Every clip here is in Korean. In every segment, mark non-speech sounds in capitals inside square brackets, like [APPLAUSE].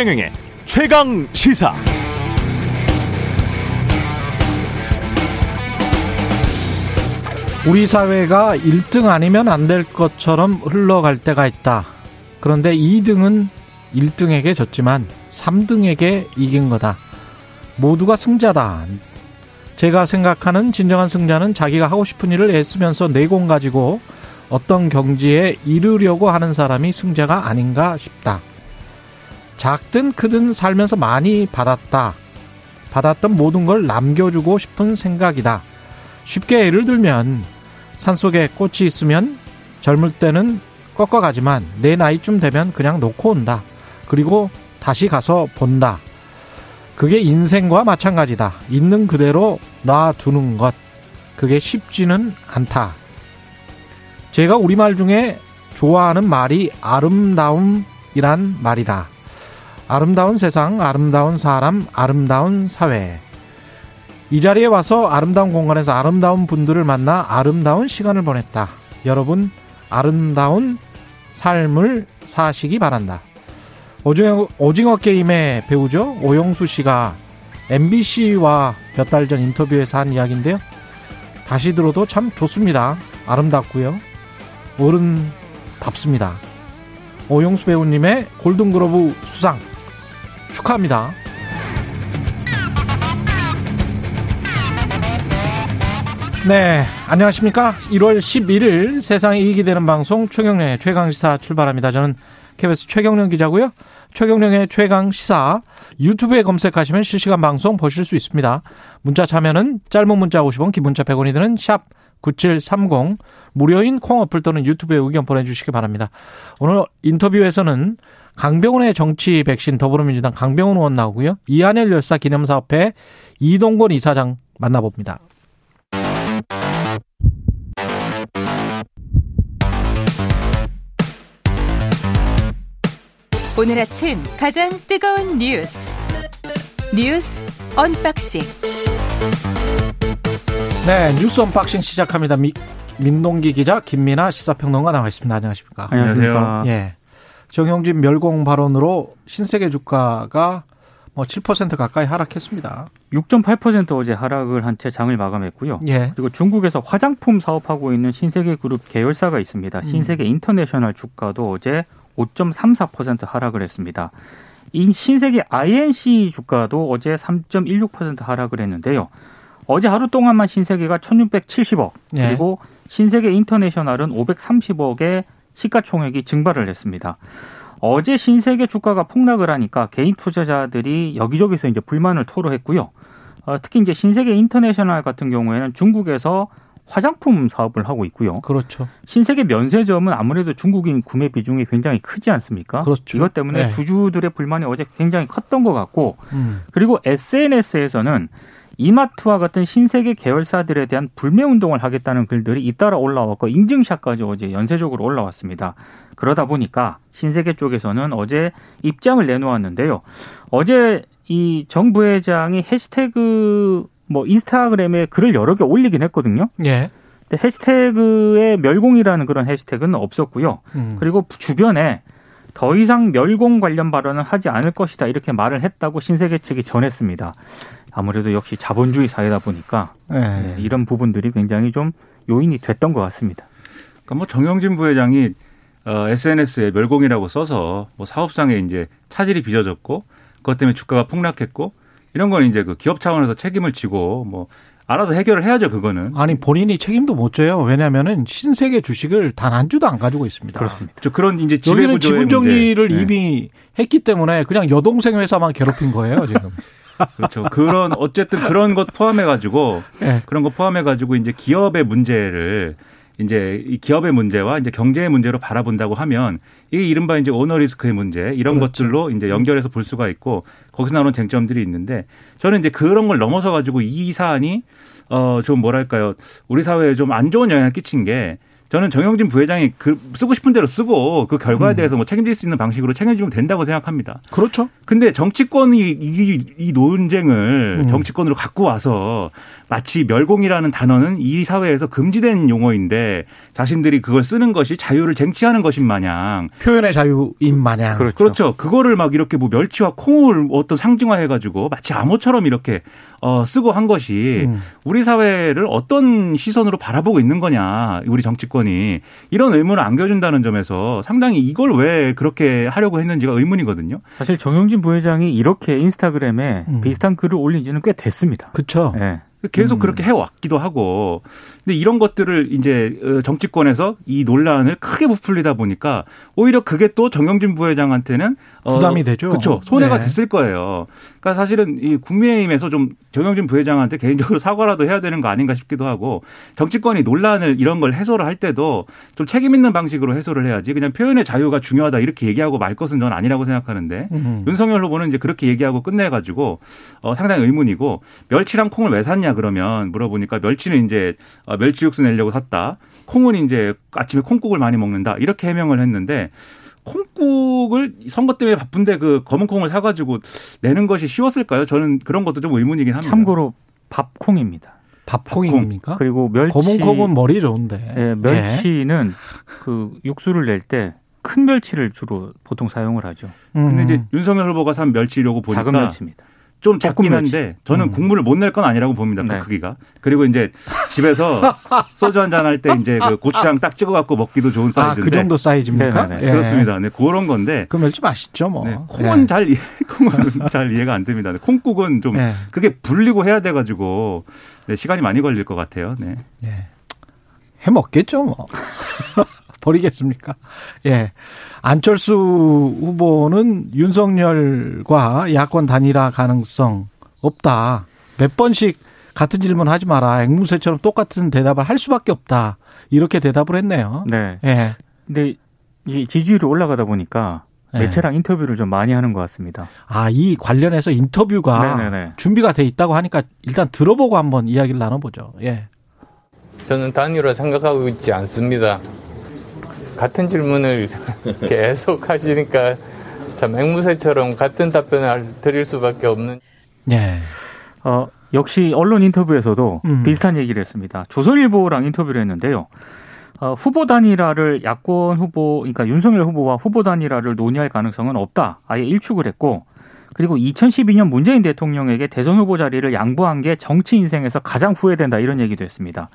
최경영의 최강 시사. 우리 사회가 1등 아니면 안 될 것처럼 흘러갈 때가 있다. 그런데 2등은 1등에게 졌지만 3등에게 이긴 거다. 모두가 승자다. 제가 생각하는 진정한 승자는 자기가 하고 싶은 일을 애쓰면서 내공 가지고 어떤 경지에 이르려고 하는 사람이 승자가 아닌가 싶다. 작든 크든 살면서 많이 받았다. 받았던 모든 걸 남겨주고 싶은 생각이다. 쉽게 예를 들면 산속에 꽃이 있으면 젊을 때는 꺾어가지만 내 나이쯤 되면 그냥 놓고 온다. 그리고 다시 가서 본다. 그게 인생과 마찬가지다. 있는 그대로 놔두는 것. 그게 쉽지는 않다. 제가 우리말 중에 좋아하는 말이 아름다움이란 말이다. 아름다운 세상, 아름다운 사람, 아름다운 사회. 이 자리에 와서 아름다운 공간에서 아름다운 분들을 만나 아름다운 시간을 보냈다. 여러분, 아름다운 삶을 사시기 바란다. 오징어, 오징어 게임의 배우죠. 오영수 씨가 MBC와 몇 달 전 인터뷰에서 한 이야기인데요. 다시 들어도 참 좋습니다. 아름답고요. 어른답습니다. 오영수 배우님의 골든글로브 수상 축하합니다. 네, 안녕하십니까? 1월 11일 세상에 이익이 되는 방송 최경련의 최강 시사 출발합니다. 저는 KBS 최경련 기자고요. 최경련의 최강 시사 유튜브에 검색하시면 실시간 방송 보실 수 있습니다. 문자 참여는 짧은 문자 50원, 기본자 100원이 드는 샵 9730 무료인 콩 어플 또는 유튜브에 의견 보내주시기 바랍니다. 오늘 인터뷰에서는 강병훈의 정치 백신 더불어민주당 강병훈 의원 나오고요. 이한열 열사 기념사업회 이동건 이사장 만나봅니다. 오늘 아침 가장 뜨거운 뉴스 뉴스 unboxing 네 뉴스 unboxing 시작합니다. 미, 민동기 기자 김민하 시사평론가 나와 있습니다. 안녕하십니까? 안녕하세요. 예. 정영진 멸공 발언으로 신세계 주가가 뭐 7% 가까이 하락했습니다. 6.8% 어제 하락을 한 채 장을 마감했고요. 예. 그리고 중국에서 화장품 사업하고 있는 신세계 그룹 계열사가 있습니다. 음. 신세계 인터내셔널 주가도 어제 5.34% 하락을 했습니다. 이 신세계 I&C 주가도 어제 3.16% 하락을 했는데요. 어제 하루 동안만 신세계가 1670억 예. 그리고 신세계 인터내셔널은 530억의 시가총액이 증발을 했습니다. 어제 신세계 주가가 폭락을 하니까 개인 투자자들이 여기저기서 이제 불만을 토로했고요. 어, 특히 이제 신세계 인터내셔널 같은 경우에는 중국에서 화장품 사업을 하고 있고요. 그렇죠. 신세계 면세점은 아무래도 중국인 구매 비중이 굉장히 크지 않습니까? 그렇죠. 이것 때문에 네. 주주들의 불만이 어제 굉장히 컸던 것 같고 음. 그리고 SNS에서는 이마트와 같은 신세계 계열사들에 대한 불매 운동을 하겠다는 글들이 잇따라 올라왔고 인증샷까지 어제 연쇄적으로 올라왔습니다. 그러다 보니까 신세계 쪽에서는 어제 입장을 내놓았는데요. 어제 이 정 부회장이 해시태그 뭐 인스타그램에 글을 여러 개 올리긴 했거든요. 예. 근데 해시태그에 멸공이라는 그런 해시태그는 없었고요. 음. 그리고 주변에 더 이상 멸공 관련 발언은 하지 않을 것이다 이렇게 말을 했다고 신세계 측이 전했습니다. 아무래도 역시 자본주의 사회다 보니까 예. 네, 이런 부분들이 굉장히 좀 요인이 됐던 것 같습니다. 그러니까 뭐 정영진 부회장이 어, SNS에 멸공이라고 써서 뭐 사업상에 이제 차질이 빚어졌고 그것 때문에 주가가 폭락했고 이런 건 이제 그 기업 차원에서 책임을 지고 뭐 알아서 해결을 해야죠 그거는. 아니 본인이 책임도 못 져요. 왜냐하면은 신세계 주식을 단 한 주도 안 가지고 있습니다. 그렇습니다. 저 그런 이제 여기는 지분 정리를 문제. 네. 이미 했기 때문에 그냥 여동생 회사만 괴롭힌 거예요 지금. [LAUGHS] 그렇죠. 그런 어쨌든 그런 것 포함해 가지고 예. 그런 것 포함해 가지고 이제 기업의 문제를 이제 이 기업의 문제와 이제 경제의 문제로 바라본다고 하면 이게 이른바 이제 오너 리스크의 문제 이런 그렇죠. 것들로 이제 연결해서 볼 수가 있고 거기서 나오는 쟁점들이 있는데 저는 이제 그런 걸 넘어서 가지고 이 사안이 어 좀 뭐랄까요? 우리 사회에 좀 안 좋은 영향을 끼친 게 저는 정영진 부회장이 그 쓰고 싶은 대로 쓰고 그 결과에 음. 대해서 뭐 책임질 수 있는 방식으로 책임지면 된다고 생각합니다. 그렇죠. 근데 정치권이 이, 이 논쟁을 음. 정치권으로 갖고 와서 마치 멸공이라는 단어는 이 사회에서 금지된 용어인데 자신들이 그걸 쓰는 것이 자유를 쟁취하는 것인 마냥 표현의 자유인 마냥. 그렇죠. 그렇죠. 그거를 막 이렇게 뭐 멸치와 콩을 어떤 상징화해 가지고 마치 암호처럼 이렇게 어 쓰고 한 것이 음. 우리 사회를 어떤 시선으로 바라보고 있는 거냐 우리 정치권 이 이런 의문을 안겨준다는 점에서 상당히 이걸 왜 그렇게 하려고 했는지가 의문이거든요. 사실 정영진 부회장이 이렇게 인스타그램에 음. 비슷한 글을 올린 지는 꽤 됐습니다. 그렇죠. 예. 계속 음. 그렇게 해왔기도 하고. 근데 이런 것들을 이제 어, 정치권에서 이 논란을 크게 부풀리다 보니까 오히려 그게 또 정영진 부회장한테는 어, 부담이 되죠. 그렇죠. 손해가 네. 됐을 거예요. 그러니까 사실은 이 국민의힘에서 좀 정영진 부회장한테 개인적으로 [LAUGHS] 사과라도 해야 되는 거 아닌가 싶기도 하고 정치권이 논란을 이런 걸 해소를 할 때도 좀 책임 있는 방식으로 해소를 해야지 그냥 표현의 자유가 중요하다 이렇게 얘기하고 말 것은 저는 아니라고 생각하는데 음. 윤석열 후보는 이제 그렇게 얘기하고 끝내가지고 어, 상당히 의문이고 멸치랑 콩을 왜 샀냐 그러면 물어보니까 멸치는 이제 어, 멸치 육수 내려고 샀다. 콩은 이제 아침에 콩국을 많이 먹는다. 이렇게 해명을 했는데 콩국을 선거 때문에 바쁜데 그 검은 콩을 사가지고 내는 것이 쉬웠을까요? 저는 그런 것도 좀 의문이긴 합니다. 참고로 밥콩입니다. 밥콩입니까? 그리고 멸치 검은 콩은 머리 좋은데. 예, 멸치는 그 육수를 낼 때 큰 멸치를 주로 보통 사용을 하죠. 예. 음. 근데 이제 윤석열 후보가 산 멸치려고 보니까 작은 멸치입니다. 좀 작긴 한데 저는 음. 국물을 못 낼 건 아니라고 봅니다. 그 네. 크기가. 그리고 이제 집에서 [LAUGHS] 소주 한 잔 할 때 이제 그 고추장 딱 찍어 갖고 먹기도 좋은 아, 사이즈인데 그 정도 사이즈입니까? 예. 그렇습니다. 네, 그런 건데 그 멸치 맛있죠, 뭐. 네, 콩은 예. 잘 이해, [LAUGHS] 콩은 잘 이해가 안 됩니다. 네, 콩국은 좀 예. 그게 불리고 해야 돼 가지고 네, 시간이 많이 걸릴 것 같아요. 네. 예. 해 먹겠죠, 뭐. [LAUGHS] 버리겠습니까? [LAUGHS] 예. 안철수 후보는 윤석열과 야권 단일화 가능성 없다. 몇 번씩 같은 질문 하지 마라. 앵무새처럼 똑같은 대답을 할 수밖에 없다. 이렇게 대답을 했네요. 네. 예. 근데 이 지지율이 올라가다 보니까 네. 매체랑 인터뷰를 좀 많이 하는 것 같습니다. 아, 이 관련해서 인터뷰가 네네네. 준비가 돼 있다고 하니까 일단 들어보고 한번 이야기를 나눠보죠. 예. 저는 단일화 생각하고 있지 않습니다. 같은 질문을 [LAUGHS] 계속 하시니까 참 앵무새처럼 같은 답변을 드릴 수밖에 없는. 예. 어, 역시 언론 인터뷰에서도 음. 비슷한 얘기를 했습니다. 조선일보랑 인터뷰를 했는데요. 어, 후보 단일화를 야권 후보, 그러니까 윤석열 후보와 후보 단일화를 논의할 가능성은 없다. 아예 일축을 했고, 그리고 2012년 문재인 대통령에게 대선 후보 자리를 양보한 게 정치 인생에서 가장 후회된다 이런 얘기도 했습니다.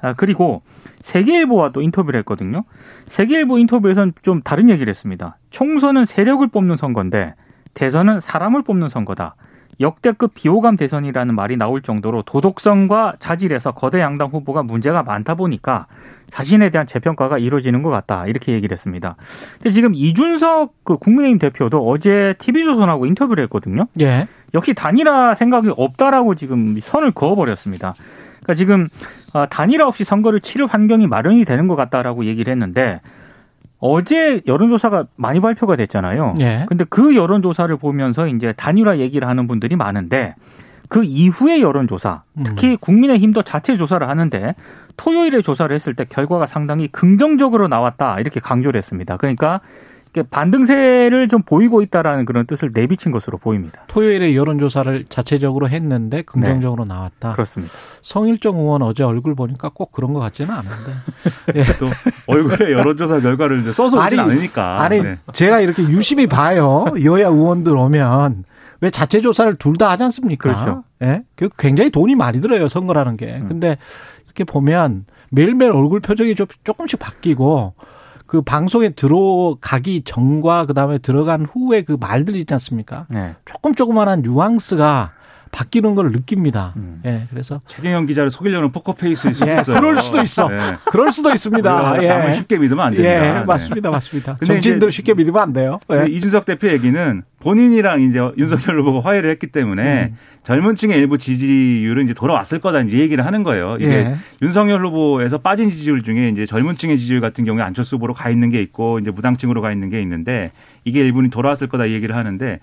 아, 그리고 세계일보와 또 인터뷰를 했거든요. 세계일보 인터뷰에서는 좀 다른 얘기를 했습니다. 총선은 세력을 뽑는 선거인데 대선은 사람을 뽑는 선거다. 역대급 비호감 대선이라는 말이 나올 정도로 도덕성과 자질에서 거대 양당 후보가 문제가 많다 보니까 자신에 대한 재평가가 이루어지는 것 같다. 이렇게 얘기를 했습니다. 근데 지금 이준석 그 국민의힘 대표도 어제 TV조선하고 인터뷰를 했거든요. 예. 역시 단일화 생각이 없다라고 지금 선을 그어버렸습니다. 그러니까 지금 어, 단일화 없이 선거를 치를 환경이 마련이 되는 것 같다라고 얘기를 했는데 어제 여론조사가 많이 발표가 됐잖아요. 예. 근데 그 여론조사를 보면서 이제 단일화 얘기를 하는 분들이 많은데 그 이후의 여론조사, 특히 국민의힘도 자체 조사를 하는데 토요일에 조사를 했을 때 결과가 상당히 긍정적으로 나왔다 이렇게 강조를 했습니다. 그러니까 반등세를 좀 보이고 있다라는 그런 뜻을 내비친 것으로 보입니다. 토요일에 여론조사를 자체적으로 했는데 긍정적으로 나왔다. 그렇습니다. 성일정 의원 어제 얼굴 보니까 꼭 그런 것 같지는 않은데. [LAUGHS] 예. 또 얼굴에 여론조사 결과를 이제 써서 오진 않으니까. 아니, 네. 제가 이렇게 유심히 봐요. 여야 의원들 오면. 왜 자체 조사를 둘 다 하지 않습니까? 그렇죠. 예? 그 굉장히 돈이 많이 들어요, 선거라는 게. 음. 근데 이렇게 보면 매일매일 얼굴 표정이 좀 조금씩 바뀌고 그 방송에 들어가기 전과 그다음에 들어간 후에 그 말들 있지 않습니까? 네. 조금 조그만한 뉘앙스가 바뀌는 걸 느낍니다. 음. 예, 그래서 최경영 기자를 속이려는 포커페이스일 수도 예, 있어요. 그럴 수도 있어. 네. 그럴 수도 있습니다. 우리가 남을 쉽게 믿으면 안 됩니다. 예, 네. 맞습니다, 맞습니다. 정치인들 쉽게 믿으면 안 돼요. 예. 이준석 대표 얘기는 본인이랑 이제 윤석열 후보가 화해를 했기 때문에 음. 젊은 층의 일부 지지율은 이제 돌아왔을 거다 이제 얘기를 하는 거예요. 이게 예. 윤석열 후보에서 빠진 지지율 중에 이제 젊은 층의 지지율 같은 경우에 안철수 후보로 가 있는 게 있고 이제 무당층으로 가 있는 게 있는데 이게 일부는 돌아왔을 거다 이 얘기를 하는데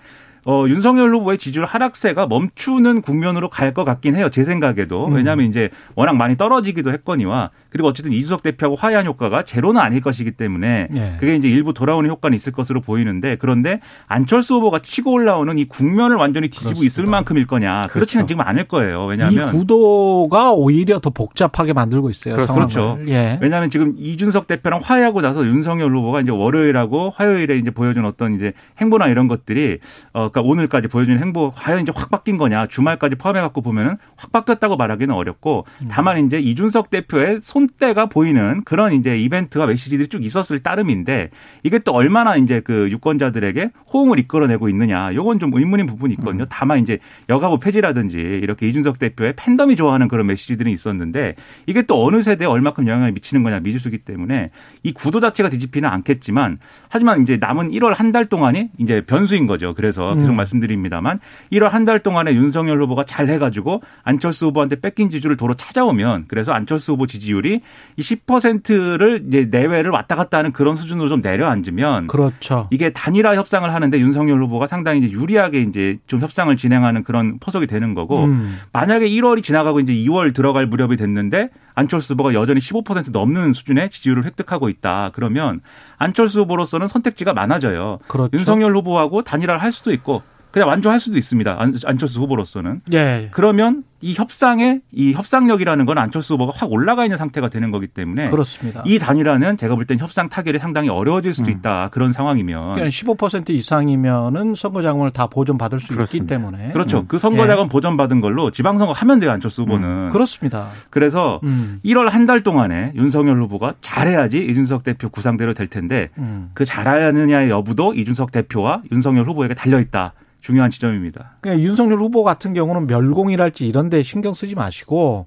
어, 윤석열 후보의 지지율 하락세가 멈추는 국면으로 갈 것 같긴 해요. 제 생각에도. 음. 왜냐하면 이제 워낙 많이 떨어지기도 했거니와 그리고 어쨌든 이준석 대표하고 화해한 효과가 제로는 아닐 것이기 때문에 예. 그게 이제 일부 돌아오는 효과는 있을 것으로 보이는데 그런데 안철수 후보가 치고 올라오는 이 국면을 완전히 뒤지고 그렇습니다. 있을 만큼일 거냐. 그렇지는 지금 않을 거예요. 이 왜냐하면 구도가 오히려 더 복잡하게 만들고 있어요. 그렇-. 그렇죠. 예. 왜냐하면 지금 이준석 대표랑 화해하고 나서 윤석열 후보가 이제 월요일하고 화요일에 이제 보여준 어떤 이제 행보나 이런 것들이 어 그러니까 오늘까지 보여준 행보 과연 이제 확 바뀐 거냐 주말까지 포함해 갖고 보면은 확 바뀌었다고 말하기는 어렵고 음. 다만 이제 이준석 대표의 손때가 보이는 그런 이제 이벤트와 메시지들이 쭉 있었을 따름인데 이게 또 얼마나 이제 그 유권자들에게 호응을 이끌어내고 있느냐 요건 좀 의문인 부분이 있거든요. 음. 다만 이제 여가부 폐지라든지 이렇게 이준석 대표의 팬덤이 좋아하는 그런 메시지들이 있었는데 이게 또 어느 세대에 얼마큼 영향을 미치는 거냐 미지수기 때문에 이 구도 자체가 뒤집히는 않겠지만 하지만 이제 남은 1월 한 달 동안이 이제 변수인 거죠. 그래서 계속 음. 말씀드립니다만 1월 한달 동안에 윤석열 후보가 잘 해가지고 안철수 후보한테 뺏긴 지지율을 도로 찾아오면 그래서 안철수 후보 지지율이 이 10%를 이제 내외를 왔다 갔다 하는 그런 수준으로 좀 내려앉으면 그렇죠. 이게 단일화 협상을 하는데 윤석열 후보가 상당히 이제 유리하게 이제 좀 협상을 진행하는 그런 포석이 되는 거고 음. 만약에 1월이 지나가고 이제 2월 들어갈 무렵이 됐는데 안철수 후보가 여전히 15% 넘는 수준의 지지율을 획득하고 있다. 그러면 안철수 후보로서는 선택지가 많아져요. 그렇죠. 윤석열 후보하고 단일화를 할 수도 있고 그냥 완주할 수도 있습니다. 안- 안철수 후보로서는. 예. 그러면 이 협상의 이 협상력이라는 건 안철수 후보가 확 올라가 있는 상태가 되는 거기 때문에 그렇습니다. 이 단일화는 제가 볼 땐 협상 타결이 상당히 어려워질 수도 있다. 그런 상황이면 그러니까 15% 이상이면은 선거 자금을 다 보존 받을 수 있기 그렇습니다. 때문에 그렇죠. 음. 그 선거 자금 보전받은 걸로 지방선거 하면 돼요. 안철수 후보는. 그렇습니다. 그래서 음. 1월 한 달 동안에 윤석열 후보가 잘해야지 이준석 대표 구상대로 될 텐데 음. 그 잘하느냐의 여부도 이준석 대표와 윤석열 후보에게 달려 있다. 중요한 지점입니다. 그러니까 윤석열 후보 같은 경우는 멸공이랄지 이런 데 신경 쓰지 마시고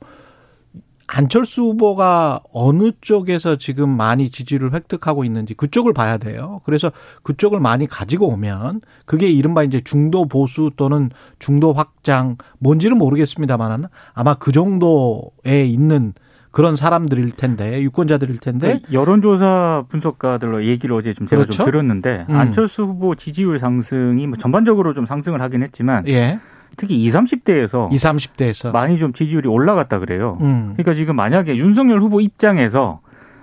안철수 후보가 어느 쪽에서 지금 많이 지지를 획득하고 있는지 그쪽을 봐야 돼요. 그래서 그쪽을 많이 가지고 오면 그게 이른바 이제 중도 보수 또는 중도 확장 뭔지는 모르겠습니다만은 아마 그 정도에 있는 그런 사람들일 텐데 유권자들일 텐데 그 여론조사 분석가들로 얘기를 어제 좀 제가 그렇죠? 좀 들었는데 음. 안철수 후보 지지율 상승이 뭐 전반적으로 좀 상승을 하긴 했지만 예. 특히 20, 30대에서 20, 30대에서 많이 좀 지지율이 올라갔다 그래요. 음. 그러니까 지금 만약에 윤석열 후보 입장에서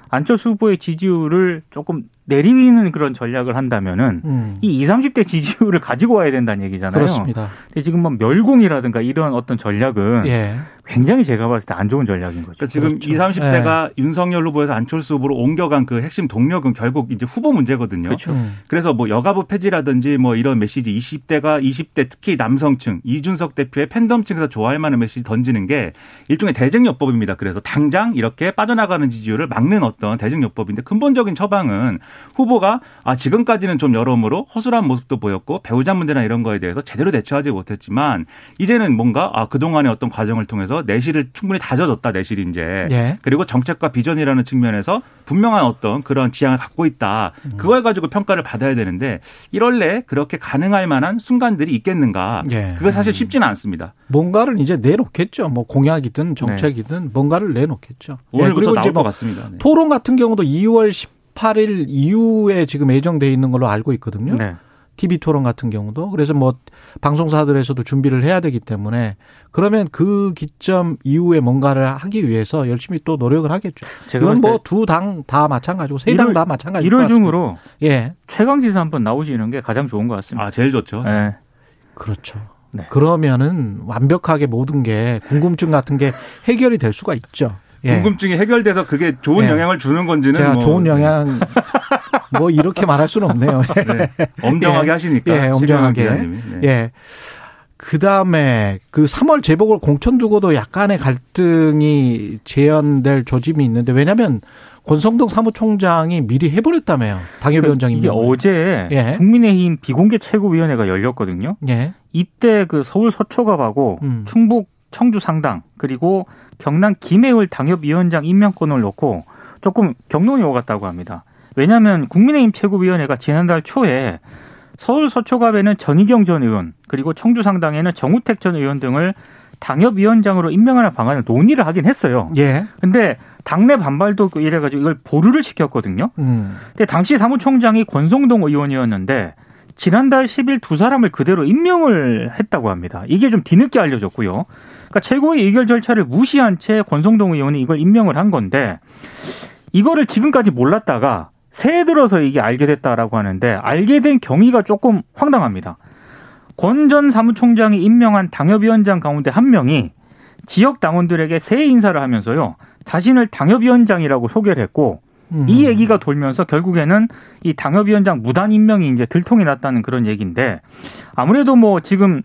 안철수 후보의 지지율을 조금 내리는 그런 전략을 한다면은 음. 이 20, 30대 지지율을 가지고 와야 된다는 얘기잖아요. 그렇습니다. 근데 지금 뭐 멸공이라든가 이런 어떤 전략은 예. 굉장히 제가 봤을 때 안 좋은 전략인 거죠. 그러니까 지금 그렇죠. 20, 30대가 윤석열 후보에서 안철수 후보로 옮겨간 그 핵심 동력은 결국 이제 후보 문제거든요. 그렇죠. 음. 그래서 뭐 여가부 폐지라든지 뭐 이런 메시지 20대가 20대 특히 남성층 이준석 대표의 팬덤층에서 좋아할 만한 메시지 던지는 게 일종의 대증요법입니다. 그래서 당장 이렇게 빠져나가는 지지율을 막는 어떤 대증요법인데 근본적인 처방은 후보가 아 지금까지는 좀 여러모로 허술한 모습도 보였고 배우자 문제나 이런 거에 대해서 제대로 대처하지 못했지만 이제는 뭔가 아 그동안의 어떤 과정을 통해서 내실을 충분히 다져줬다 내실이 이제 예. 그리고 정책과 비전이라는 측면에서 분명한 어떤 그런 지향을 갖고 있다. 그걸 가지고 평가를 받아야 되는데 1월 내에 그렇게 가능할 만한 순간들이 있겠는가? 예. 그게 사실 쉽지는 않습니다. 뭔가를 이제 내놓겠죠. 뭐 공약이든 정책이든 뭔가를 내놓겠죠. 예, 오늘부터 나올 이제 것뭐 같습니다. 네. 토론 같은 경우도 2월 18일 이후에 지금 예정돼 있는 걸로 알고 있거든요. 네. TV 토론 같은 경우도 그래서 뭐 방송사들에서도 준비를 해야 되기 때문에 그러면 그 기점 이후에 뭔가를 하기 위해서 열심히 또 노력을 하겠죠. 제가 이건 뭐 두 당 다 마찬가지고 세 당 다 마찬가지. 1월 중으로 예, 최강지사 한번 나오시는 게 가장 좋은 것 같습니다. 아 제일 좋죠. 네. 그렇죠. 네. 그러면은 완벽하게 모든 게 궁금증 같은 게 해결이 될 수가 있죠. 예. 궁금증이 해결돼서 그게 좋은 예. 영향을 주는 건지는 제가 뭐 좋은 영향 뭐 이렇게 말할 수는 없네요. 네. 엄정하게 예. 하시니까 예, 엄정하게. 네. 예. 그 다음에 그 3월 재보궐 공천 두고도 약간의 갈등이 재현될 조짐이 있는데 왜냐하면 권성동 사무총장이 미리 해버렸다며요. 당협위원장 이게 임명을. 어제 예. 국민의힘 비공개 최고위원회가 열렸거든요. 예. 이때 그 서울 서초갑하고 음. 충북 청주 상당 그리고 경남 김해을 당협위원장 임명권을 놓고 조금 경론이 오갔다고 합니다. 왜냐하면 국민의힘 최고위원회가 지난달 초에 서울 서초갑에는 전희경 전 의원 그리고 청주 상당에는 정우택 전 의원 등을 당협위원장으로 임명하는 방안을 논의를 하긴 했어요. 예. 근데 당내 반발도 이래가지고 이걸 보류를 시켰거든요. 음. 근데 당시 사무총장이 권성동 의원이었는데 지난달 10일 두 사람을 그대로 임명을 했다고 합니다. 이게 좀 뒤늦게 알려졌고요. 그러니까 최고의 의결 절차를 무시한 채 권성동 의원이 이걸 임명을 한 건데 이거를 지금까지 몰랐다가 새해 들어서 이게 알게 됐다라고 하는데 알게 된 경위가 조금 황당합니다. 권 전 사무총장이 임명한 당협위원장 가운데 한 명이 지역 당원들에게 새해 인사를 하면서요. 자신을 당협위원장이라고 소개를 했고 음. 이 얘기가 돌면서 결국에는 이 당협위원장 무단 임명이 이제 들통이 났다는 그런 얘기인데 아무래도 뭐 지금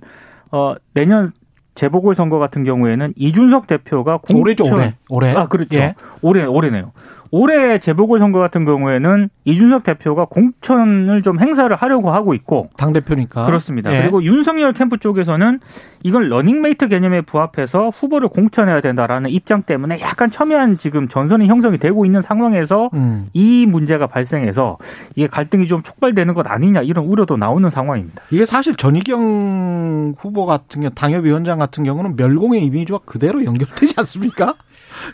어 내년 재보궐 선거 같은 경우에는 이준석 대표가 공천 올해죠 올해 올해 아 그렇죠 예. 올해 올해네요. 올해 재보궐 선거 같은 경우에는 이준석 대표가 공천을 좀 행사를 하려고 하고 있고 당 대표니까 그렇습니다. 예. 그리고 윤석열 캠프 쪽에서는 이걸 러닝메이트 개념에 부합해서 후보를 공천해야 된다라는 입장 때문에 약간 첨예한 지금 전선이 형성이 되고 있는 상황에서 음. 이 문제가 발생해서 이게 갈등이 좀 촉발되는 것 아니냐 이런 우려도 나오는 상황입니다. 이게 사실 전희경 후보 같은 경우 당협위원장 같은 경우는 멸공의 이미지와 그대로 연결되지 않습니까?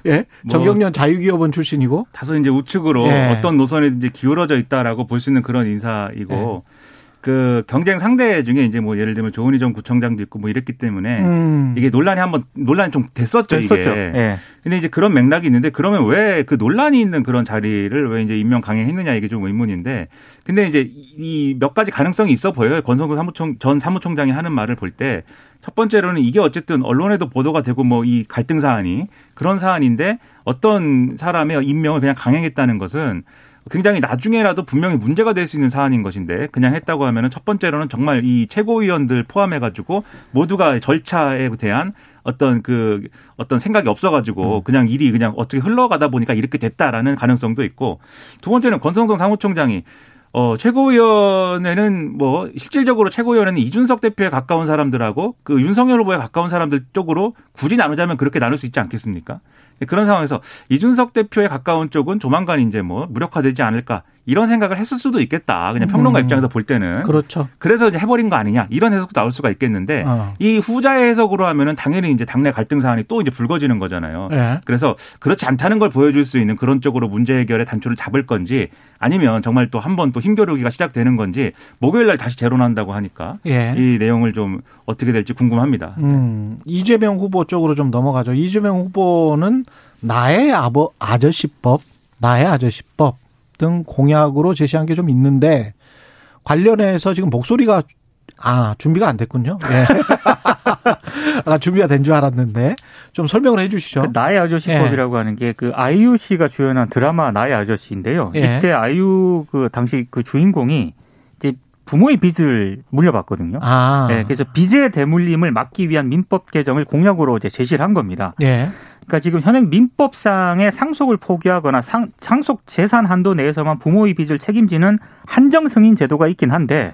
예, 뭐- 전경련 자유기업원 출신이고 다소 이제 우측으로 예. 어떤 노선이든지 기울어져 있다라고 볼 수 있는 그런 인사이고 예. 그 경쟁 상대 중에 이제 뭐 예를 들면 조은희 전 구청장도 있고 뭐 이랬기 때문에 음. 이게 논란이 한번 논란이 좀 됐었죠, 됐었죠. 이게. 예. 근데 이제 그런 맥락이 있는데 그러면 왜 그 논란이 있는 그런 자리를 왜 이제 임명 강행했느냐 이게 좀 의문인데 근데 이제 이 몇 가지 가능성이 있어 보여요. 권성구 사무총 전 사무총장이 하는 말을 볼 때 첫 번째로는 이게 어쨌든 언론에도 보도가 되고 뭐 이 갈등 사안이 그런 사안인데 어떤 사람의 임명을 그냥 강행했다는 것은 굉장히 나중에라도 분명히 문제가 될 수 있는 사안인 것인데 그냥 했다고 하면은 첫 번째로는 정말 이 최고위원들 포함해 가지고 모두가 절차에 대한 어떤 그 어떤 생각이 없어가지고 그냥 일이 그냥 어떻게 흘러가다 보니까 이렇게 됐다라는 가능성도 있고 두 번째는 권성동 사무총장이 어, 최고위원회는 뭐, 실질적으로 최고위원회는 이준석 대표에 가까운 사람들하고 그 윤석열 후보에 가까운 사람들 쪽으로 굳이 나누자면 그렇게 나눌 수 있지 않겠습니까? 그런 상황에서 이준석 대표에 가까운 쪽은 조만간 이제 뭐 무력화되지 않을까 이런 생각을 했을 수도 있겠다. 그냥 평론가 음. 입장에서 볼 때는. 그렇죠. 그래서 이제 해버린 거 아니냐 이런 해석도 나올 수가 있겠는데 어. 이 후자의 해석으로 하면은 당연히 이제 당내 갈등 사안이 또 이제 불거지는 거잖아요. 예. 그래서 그렇지 않다는 걸 보여줄 수 있는 그런 쪽으로 문제 해결의 단초를 잡을 건지 아니면 정말 또 한 번 또 힘겨루기가 시작되는 건지 목요일 날 다시 재론한다고 하니까 예. 이 내용을 좀 어떻게 될지 궁금합니다. 음, 이재명 후보 쪽으로 좀 넘어가죠. 이재명 후보는 나의 아버 아저씨법, 나의 아저씨법 등 공약으로 제시한 게 좀 있는데 관련해서 지금 목소리가 아 준비가 안 됐군요. 예. [LAUGHS] 아 준비가 된 줄 알았는데 좀 설명을 해주시죠. 그 나의 아저씨법이라고 하는 게 그 아이유 씨가 주연한 드라마 나의 아저씨인데요. 예. 이때 아이유 그 당시 그 주인공이 이제 부모의 빚을 물려받거든요. 아, 네, 그래서 빚의 대물림을 막기 위한 민법 개정을 공약으로 이제 제시를 한 겁니다. 예, 그러니까 지금 현행 민법상의 상속을 포기하거나 상, 상속 재산 한도 내에서만 부모의 빚을 책임지는 한정 승인 제도가 있긴 한데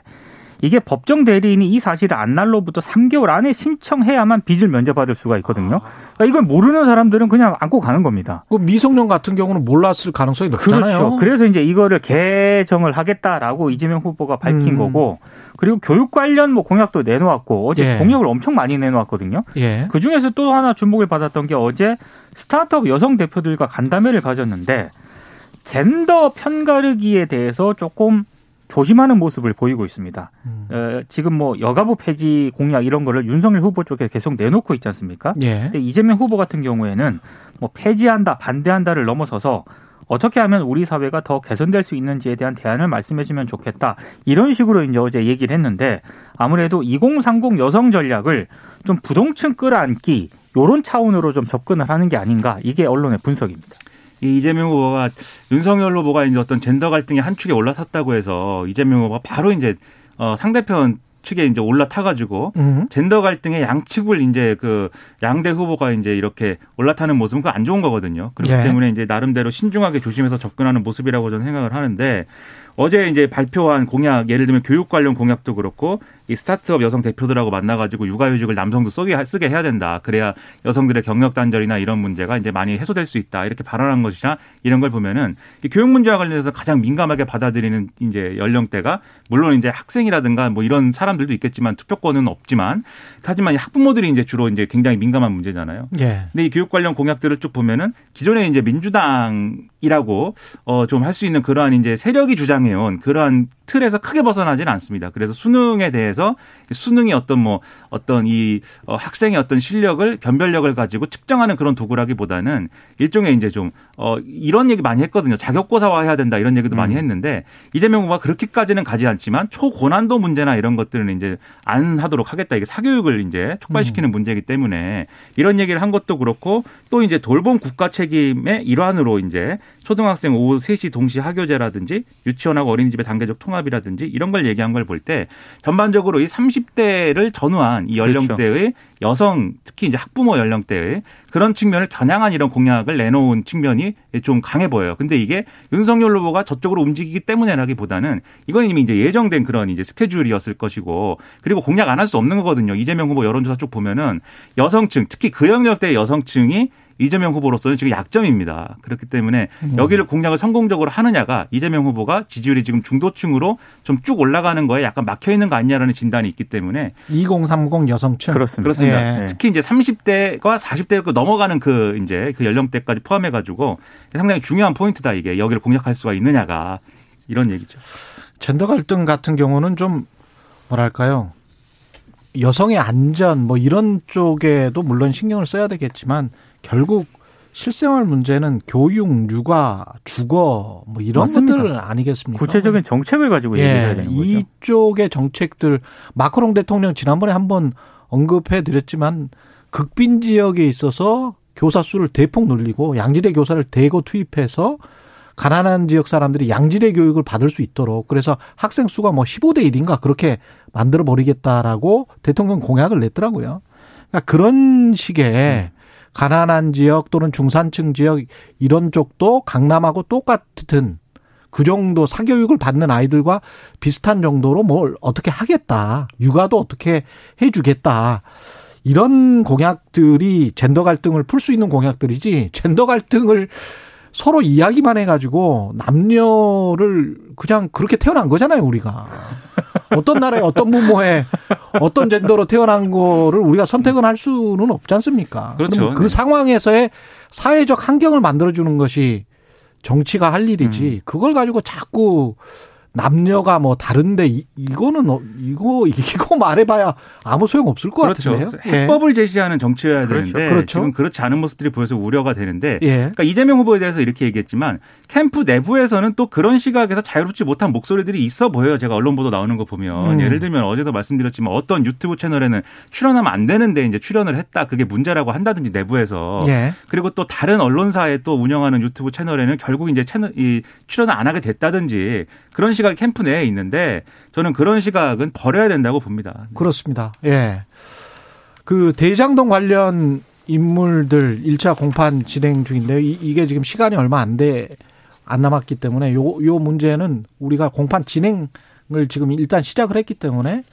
이게 법정 대리인이 이 사실을 안 날로부터 3개월 안에 신청해야만 빚을 면제받을 수가 있거든요. 그러니까 이걸 모르는 사람들은 그냥 안고 가는 겁니다. 그 미성년 같은 경우는 몰랐을 가능성이 높잖아요. 그렇죠. 그래서 이제 이거를 개정을 하겠다라고 이재명 후보가 밝힌 음. 거고 그리고 교육 관련 뭐 공약도 내놓았고 어제 예. 공약을 엄청 많이 내놓았거든요. 예, 그 중에서 또 하나 주목을 받았던 게 어제 스타트업 여성 대표들과 간담회를 가졌는데 젠더 편가르기에 대해서 조금 조심하는 모습을 보이고 있습니다. 음. 어, 지금 뭐 여가부 폐지 공약 이런 거를 윤석열 후보 쪽에 계속 내놓고 있지 않습니까? 예, 근데 이재명 후보 같은 경우에는 뭐 폐지한다, 반대한다를 넘어서서 어떻게 하면 우리 사회가 더 개선될 수 있는지에 대한 대안을 말씀해 주면 좋겠다. 이런 식으로 이제 어제 얘기를 했는데 아무래도 2030 여성 전략을 좀 부동층 끌어안기 요런 차원으로 좀 접근을 하는 게 아닌가 이게 언론의 분석입니다. 이 이재명 후보가 윤석열 후보가 이제 어떤 젠더 갈등의 한 축에 올라섰다고 해서 이재명 후보가 바로 이제 어 상대편 측에 이제 올라타가지고 음. 젠더 갈등의 양측을 이제 그 양대 후보가 이제 이렇게 올라타는 모습은 그거 안 좋은 거거든요. 그렇기 네. 때문에 이제 나름대로 신중하게 조심해서 접근하는 모습이라고 저는 생각을 하는데 어제 이제 발표한 공약 예를 들면 교육 관련 공약도 그렇고 이 스타트업 여성 대표들하고 만나가지고 육아휴직을 남성도 쓰게 쓰게 해야 된다. 그래야 여성들의 경력 단절이나 이런 문제가 이제 많이 해소될 수 있다. 이렇게 발언한 것이나 이런 걸 보면은 이 교육 문제와 관련해서 가장 민감하게 받아들이는 이제 연령대가 물론 이제 학생이라든가 뭐 이런 사람들도 있겠지만 투표권은 없지만 하지만 이 학부모들이 이제 주로 이제 굉장히 민감한 문제잖아요. 예, 근데 이 교육 관련 공약들을 쭉 보면은 기존에 이제 민주당이라고 어 좀 할 수 있는 그러한 이제 세력이 주장한 당해온 그러한 틀에서 크게 벗어나지는 않습니다. 그래서 수능에 대해서 수능이 어떤 뭐 어떤 이 어, 학생의 어떤 실력을 변별력을 가지고 측정하는 그런 도구라기보다는 일종의 이제 좀 어, 이런 얘기 많이 했거든요. 자격고사화 해야 된다 이런 얘기도 음. 많이 했는데 이재명 후보가 그렇게까지는 가지 않지만 초고난도 문제나 이런 것들은 이제 안 하도록 하겠다. 이게 사교육을 이제 촉발시키는 음. 문제이기 때문에 이런 얘기를 한 것도 그렇고 또 이제 돌봄 국가 책임의 일환으로 이제 초등학생 오후 3시 동시 학교제라든지 유치원하고 어린이집의 단계적 통 합이라든지 이런 걸 얘기한 걸 볼 때 전반적으로 이 30대를 전후한 이 연령대의 그렇죠. 여성 특히 이제 학부모 연령대의 그런 측면을 겨냥한 이런 공약을 내놓은 측면이 좀 강해 보여요. 근데 이게 윤석열 후보가 저쪽으로 움직이기 때문에라기보다는 이건 이미 이제 예정된 그런 이제 스케줄이었을 것이고 그리고 공약 안 할 수 없는 거거든요. 이재명 후보 여론조사 쭉 보면은 여성층 특히 그 연령대 여성층이 이재명 후보로서는 지금 약점입니다. 그렇기 때문에 음. 여기를 공략을 성공적으로 하느냐가 이재명 후보가 지지율이 지금 중도층으로 좀 쭉 올라가는 거에 약간 막혀 있는 거 아니냐라는 진단이 있기 때문에 2030 여성층 그렇습니다. 그렇습니다. 예. 특히 이제 30대가 40대 넘어가는 그 이제 그 연령대까지 포함해 가지고 상당히 중요한 포인트다 이게 여기를 공략할 수가 있느냐가 이런 얘기죠. 젠더 갈등 같은 경우는 좀 뭐랄까요? 여성의 안전 뭐 이런 쪽에도 물론 신경을 써야 되겠지만 결국 실생활 문제는 교육, 육아, 주거 뭐 이런 맞습니다. 것들 아니겠습니까? 구체적인 정책을 가지고 예, 얘기해야 되는 거죠. 이쪽의 정책들 마크롱 대통령 지난번에 한번 언급해 드렸지만 극빈 지역에 있어서 교사 수를 대폭 늘리고 양질의 교사를 대거 투입해서 가난한 지역 사람들이 양질의 교육을 받을 수 있도록 그래서 학생 수가 뭐 15대 1인가 그렇게 만들어 버리겠다라고 대통령 공약을 냈더라고요. 그러니까 그런 식의 음. 가난한 지역 또는 중산층 지역 이런 쪽도 강남하고 똑같은 그 정도 사교육을 받는 아이들과 비슷한 정도로 뭘 어떻게 하겠다. 육아도 어떻게 해주겠다. 이런 공약들이 젠더 갈등을 풀 수 있는 공약들이지 젠더 갈등을 서로 이야기만 해가지고 남녀를 그냥 그렇게 태어난 거잖아요, 우리가. 어떤 나라에 어떤 부모에 어떤 젠더로 태어난 거를 우리가 선택은 할 수는 없지 않습니까? 그렇죠. 그 네. 상황에서의 사회적 환경을 만들어주는 것이 정치가 할 일이지. 음. 그걸 가지고 자꾸 남녀가 뭐 다른데 이, 이거는 어, 이거 이거 [LAUGHS] 말해봐야 아무 소용 없을 것 그렇죠. 같은데요. 해법을 예. 제시하는 정치여야 그렇죠. 되는데 그렇죠. 지금 그렇지 않은 모습들이 보여서 우려가 되는데 예. 그러니까 이재명 후보에 대해서 이렇게 얘기했지만 캠프 내부에서는 또 그런 시각에서 자유롭지 못한 목소리들이 있어 보여요. 제가 언론 보도 나오는 거 보면 음. 예를 들면 어제도 말씀드렸지만 어떤 유튜브 채널에는 출연하면 안 되는데 이제 출연을 했다 그게 문제라고 한다든지 내부에서 예. 그리고 또 다른 언론사에 또 운영하는 유튜브 채널에는 결국 이제 채널 이 출연을 안 하게 됐다든지 그런 시각이 캠프 내에 있는데 저는 그런 시각은 버려야 된다고 봅니다. 그렇습니다. 예. 그 대장동 관련 인물들 1차 공판 진행 중인데요. 이, 게 지금 시간이 얼마 안 돼, 안 남았기 때문에 요, 요 문제는 우리가 공판 진행을 지금 일단 시작을 했기 때문에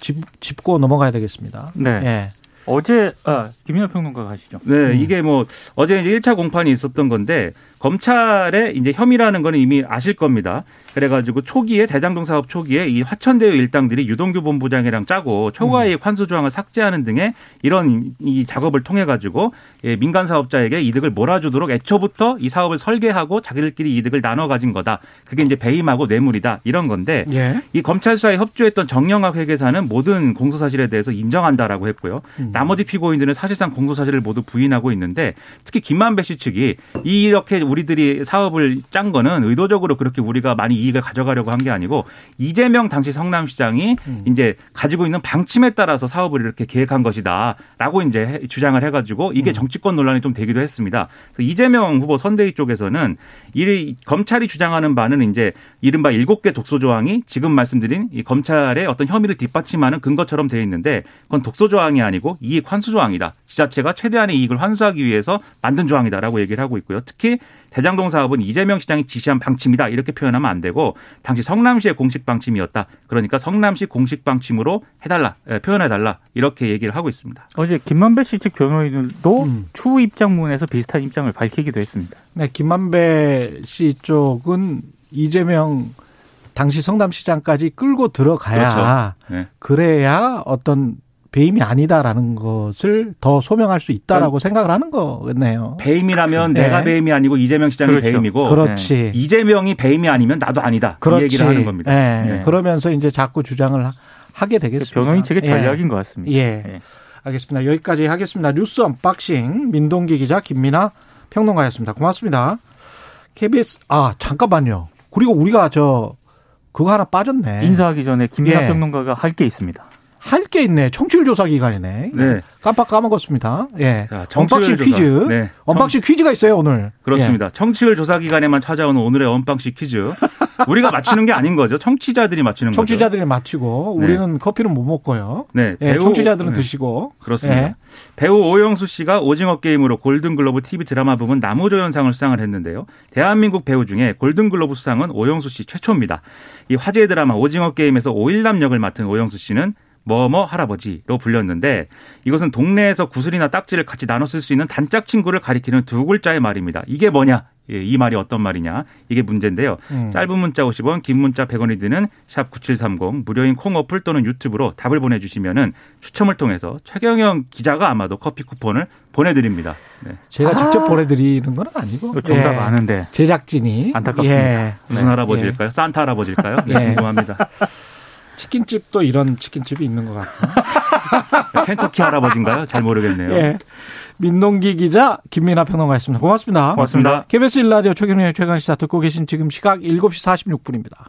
짚, 짚고 넘어가야 되겠습니다. 네. 예. 어제 아, 김민하 평론가 가시죠. 네, 음. 이게 뭐 어제 이제 1차 공판이 있었던 건데 검찰의 이제 혐의라는 거는 이미 아실 겁니다. 그래가지고 초기에 대장동 사업 초기에 이 화천대유 일당들이 유동규 본부장이랑 짜고 초과이익 음. 환수 조항을 삭제하는 등의 이런 이 작업을 통해 가지고 예, 민간 사업자에게 이득을 몰아주도록 애초부터 이 사업을 설계하고 자기들끼리 이득을 나눠 가진 거다. 그게 이제 배임하고 뇌물이다 이런 건데 예. 이 검찰 수사에 협조했던 정영학 회계사는 모든 공소 사실에 대해서 인정한다라고 했고요. 음. 나머지 피고인들은 사실상 공소 사실을 모두 부인하고 있는데 특히 김만배 씨 측이 이렇게 우리 들이 사업을 짠 거는 의도적으로 그렇게 우리가 많이 이익을 가져가려고 한 게 아니고 이재명 당시 성남시장이 음. 이제 가지고 있는 방침에 따라서 사업을 이렇게 계획한 것이다라고 이제 주장을 해가지고 이게 음. 정치권 논란이 좀 되기도 했습니다. 이재명 후보 선대위 쪽에서는 이 검찰이 주장하는 바는 이제 이른바 일곱 개 독소 조항이 지금 말씀드린 이 검찰의 어떤 혐의를 뒷받침하는 근거처럼 되어 있는데 그건 독소 조항이 아니고 이익 환수 조항이다. 지자체가 최대한의 이익을 환수하기 위해서 만든 조항이다라고 얘기를 하고 있고요. 특히 대장동 사업은 이재명 시장이 지시한 방침이다 이렇게 표현하면 안 되고 당시 성남시의 공식 방침이었다. 그러니까 성남시 공식 방침으로 해달라 표현해달라 이렇게 얘기를 하고 있습니다. 어제 김만배 씨 측 변호인들도 음. 추후 입장문에서 비슷한 입장을 밝히기도 했습니다. 네, 김만배 씨 쪽은 이재명 당시 성남시장까지 끌고 들어가야 그렇죠. 네. 그래야 어떤 배임이 아니다라는 것을 더 소명할 수 있다라고 생각을 하는 거겠네요. 배임이라면 네. 내가 배임이 아니고 이재명 시장이 그렇죠. 배임이고 그렇지. 이재명이 배임이 아니면 나도 아니다. 그렇지. 이 얘기를 하는 겁니다. 예. 네. 그러면서 이제 자꾸 주장을 하- 하게 되겠습니다. 변호인 측의 예. 전략인 것 같습니다. 예. 예. 알겠습니다. 여기까지 하겠습니다. 뉴스 unboxing 민동기 기자 김민하 평론가였습니다. 고맙습니다. KBS 아 잠깐만요. 그리고 우리가 저 그거 하나 빠졌네. 인사하기 전에 김민하 예. 평론가가 할 게 있습니다. 할 게 있네. 청취율 조사 기간이네. 네. 깜빡 까먹었습니다. 예. 자, unboxing. 퀴즈. 네. unboxing 퀴즈가 있어요 오늘. 그렇습니다. 청취율 조사 기간에만 찾아오는 오늘의 unboxing 퀴즈. 우리가 맞추는 게 아닌 거죠. 청취자들이 맞추는 예. 거죠. 청취자들이 맞히고 네. 우리는 커피는 못 먹고요. 네. 예, 배우- 청취자들은 네. 드시고. 그렇습니다. 예. 배우 오영수 씨가 오징어 게임으로 골든글로브 TV 드라마 부분 나무조연상을 수상을 했는데요. 대한민국 배우 중에 골든글로브 수상은 오영수 씨 최초입니다. 이 화제의 드라마 오징어 게임에서 오일남 역을 맡은 오영수 씨는 뭐뭐 할아버지로 불렸는데 이것은 동네에서 구슬이나 딱지를 같이 나눠 쓸 수 있는 단짝 친구를 가리키는 두 글자의 말입니다. 이게 뭐냐? 예, 이 말이 어떤 말이냐? 이게 문제인데요. 음. 짧은 문자 50원, 긴 문자 100원이 드는 샵 9730 무료인 콩 어플 또는 유튜브로 답을 보내주시면은 추첨을 통해서 최경영 기자가 아마도 커피 쿠폰을 보내드립니다. 네. 제가 직접 보내드리는 건 아니고. 이거 정답 예. 아는데 제작진이. 안타깝습니다. 예. 무슨 할아버지일까요? 산타 할아버지일까요? 네, 예. 궁금합니다. [LAUGHS] 치킨집도 이런 치킨집이 있는 것 같고. [LAUGHS] 켄터키 할아버지인가요? 잘 모르겠네요. 예. 민동기 기자, 김민아 평론가였습니다. 고맙습니다. 고맙습니다. KBS 일라디오 최경련의 최강시사 듣고 계신 지금 시각 7시 46분입니다.